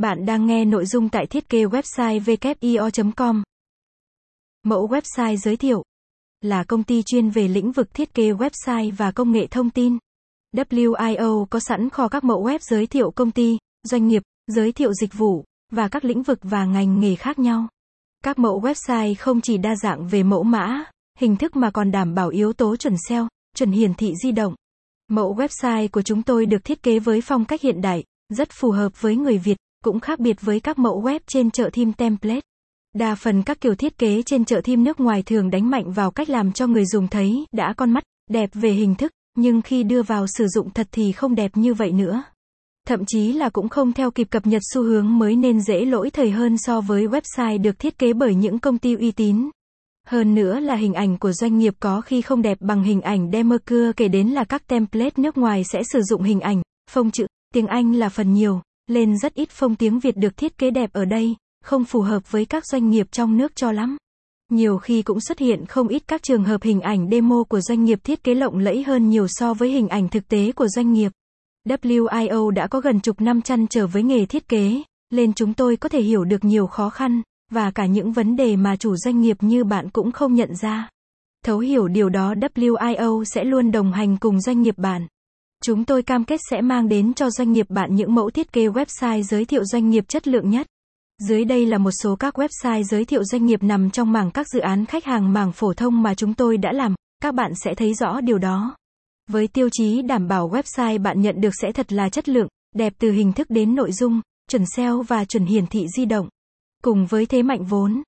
Bạn đang nghe nội dung tại thiết kế website wio.com. Mẫu website giới thiệu là công ty chuyên về lĩnh vực thiết kế website và công nghệ thông tin. WIO có sẵn kho các mẫu web giới thiệu công ty, doanh nghiệp, giới thiệu dịch vụ và các lĩnh vực và ngành nghề khác nhau. Các mẫu website không chỉ đa dạng về mẫu mã, hình thức mà còn đảm bảo yếu tố chuẩn SEO, chuẩn hiển thị di động. Mẫu website của chúng tôi được thiết kế với phong cách hiện đại, rất phù hợp với người Việt, cũng khác biệt với các mẫu web trên chợ theme template. Đa phần các kiểu thiết kế trên chợ theme nước ngoài thường đánh mạnh vào cách làm cho người dùng thấy đã con mắt, đẹp về hình thức, nhưng khi đưa vào sử dụng thật thì không đẹp như vậy nữa. Thậm chí là cũng không theo kịp cập nhật xu hướng mới nên dễ lỗi thời hơn so với website được thiết kế bởi những công ty uy tín. Hơn nữa là hình ảnh của doanh nghiệp có khi không đẹp bằng hình ảnh demo cưa kể đến là các template nước ngoài sẽ sử dụng hình ảnh, phông chữ, tiếng Anh là phần nhiều, lên rất ít phông tiếng Việt được thiết kế đẹp ở đây, không phù hợp với các doanh nghiệp trong nước cho lắm. Nhiều khi cũng xuất hiện không ít các trường hợp hình ảnh demo của doanh nghiệp thiết kế lộng lẫy hơn nhiều so với hình ảnh thực tế của doanh nghiệp. WIO đã có gần chục năm chăn trở với nghề thiết kế, nên chúng tôi có thể hiểu được nhiều khó khăn, và cả những vấn đề mà chủ doanh nghiệp như bạn cũng không nhận ra. Thấu hiểu điều đó WIO sẽ luôn đồng hành cùng doanh nghiệp bạn. Chúng tôi cam kết sẽ mang đến cho doanh nghiệp bạn những mẫu thiết kế website giới thiệu doanh nghiệp chất lượng nhất. Dưới đây là một số các website giới thiệu doanh nghiệp nằm trong mảng các dự án khách hàng mảng phổ thông mà chúng tôi đã làm, các bạn sẽ thấy rõ điều đó. Với tiêu chí đảm bảo website bạn nhận được sẽ thật là chất lượng, đẹp từ hình thức đến nội dung, chuẩn SEO và chuẩn hiển thị di động. Cùng với thế mạnh vốn,